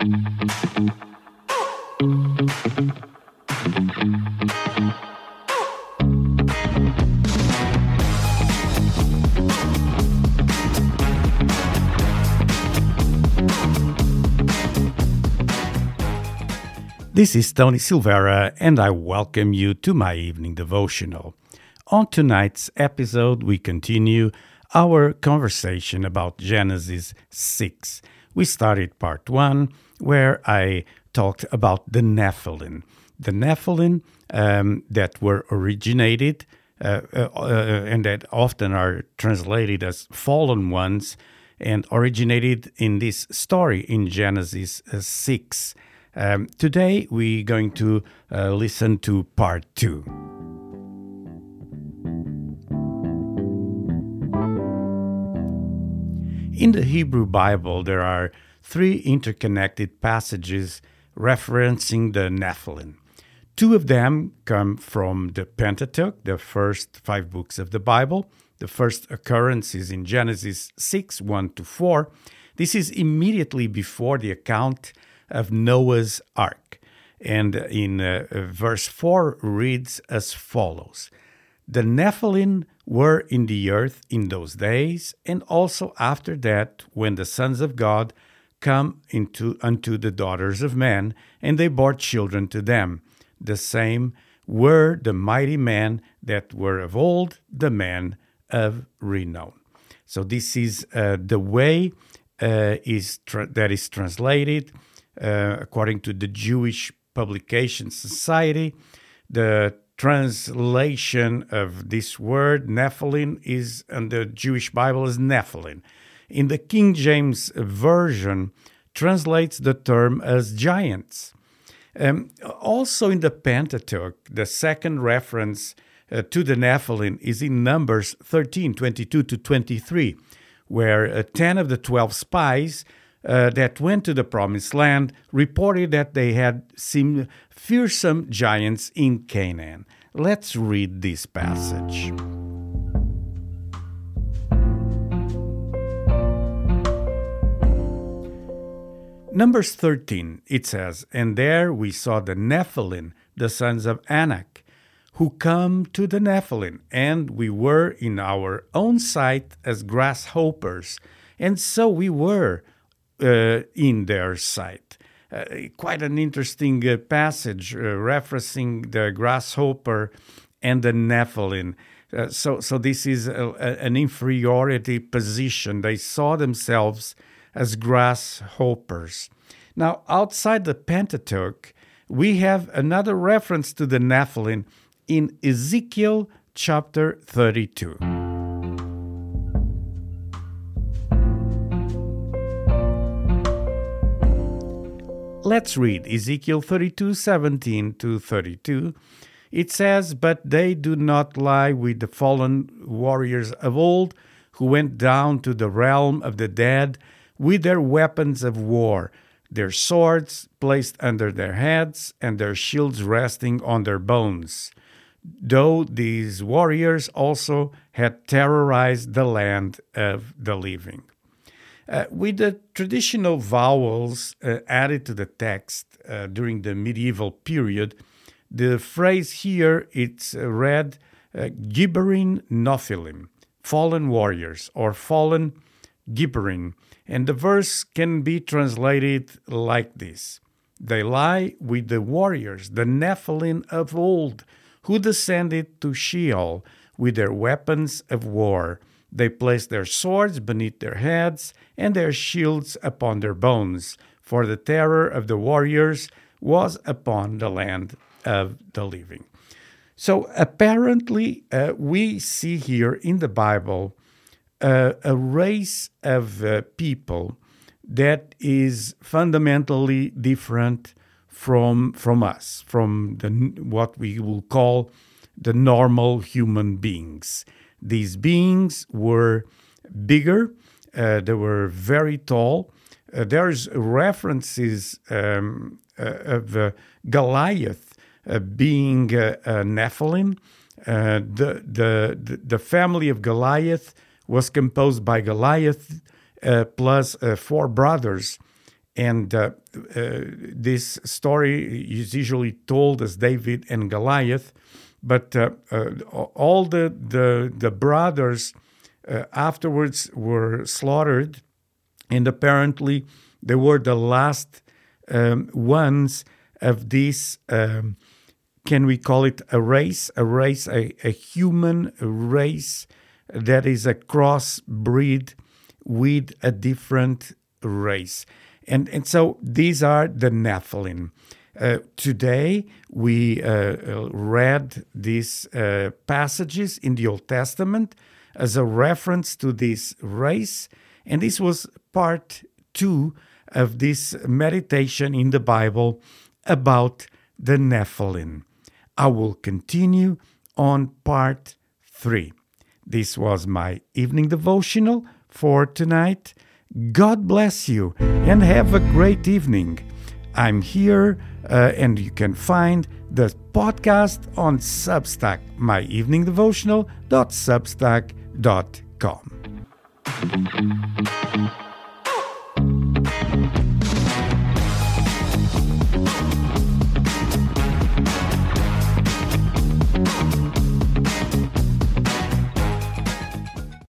This is Tony Silvera, and I welcome you to my evening devotional. On tonight's episode, we continue our conversation about Genesis 6. We started part 1, where I talked about the Nephilim. The Nephilim um, that were originated uh, uh, uh, and that often are translated as fallen ones and originated in this story in Genesis uh, 6. Um, today, we're going to uh, listen to part two. In the Hebrew Bible, there are three interconnected passages referencing the Nephilim. Two of them come from the Pentateuch, the first five books of the Bible. The first occurrence is in Genesis 6 1 to 4. This is immediately before the account of Noah's ark. And in uh, verse 4 reads as follows The Nephilim were in the earth in those days, and also after that, when the sons of God come into unto the daughters of men, and they bore children to them. The same were the mighty men that were of old, the men of renown. So this is uh, the way uh, is tra- that is translated uh, according to the Jewish Publication Society, the translation of this word Nephilim is in the Jewish Bible is Nephilim. In the King James Version, translates the term as giants. Um, also in the Pentateuch, the second reference uh, to the Nephilim is in Numbers 13 22 to 23, where uh, 10 of the 12 spies uh, that went to the promised land reported that they had seen fearsome giants in Canaan. Let's read this passage. Numbers 13, it says, And there we saw the Nephilim, the sons of Anak, who come to the Nephilim, and we were in our own sight as grasshoppers, and so we were uh, in their sight. Uh, quite an interesting uh, passage uh, referencing the grasshopper and the Nephilim. Uh, so, so this is a, a, an inferiority position. They saw themselves as grasshoppers. Now, outside the Pentateuch, we have another reference to the Nephilim in Ezekiel chapter 32. Let's read Ezekiel 32 17 to 32. It says, But they do not lie with the fallen warriors of old, who went down to the realm of the dead with their weapons of war, their swords placed under their heads, and their shields resting on their bones. Though these warriors also had terrorized the land of the living. Uh, with the traditional vowels uh, added to the text uh, during the medieval period, the phrase here it's uh, read uh, gibborim Nephilim, fallen warriors, or fallen gibborim, and the verse can be translated like this They lie with the warriors, the Nephilim of old, who descended to Sheol with their weapons of war they placed their swords beneath their heads and their shields upon their bones, for the terror of the warriors was upon the land of the living. So apparently, uh, we see here in the Bible uh, a race of uh, people that is fundamentally different from from us, from the what we will call the normal human beings. These beings were bigger, uh, they were very tall. Uh, there's references um, uh, of uh, Goliath uh, being a Nephilim. the, the, the family of Goliath was composed by Goliath plus four brothers. And uh, uh, this story is usually told as David and Goliath, but uh, uh, all the, the, the brothers uh, afterwards were slaughtered, and apparently they were the last um, ones of this. Um, can we call it a race? A race, a, a human race that is a crossbreed with a different race. And, and so these are the Nephilim. Uh, today, we uh, read these uh, passages in the Old Testament as a reference to this race, and this was part two of this meditation in the Bible about the Nephilim. I will continue on part three. This was my evening devotional for tonight. God bless you and have a great evening. I'm here uh, and you can find the podcast on Substack, myeveningdevotional.substack.com.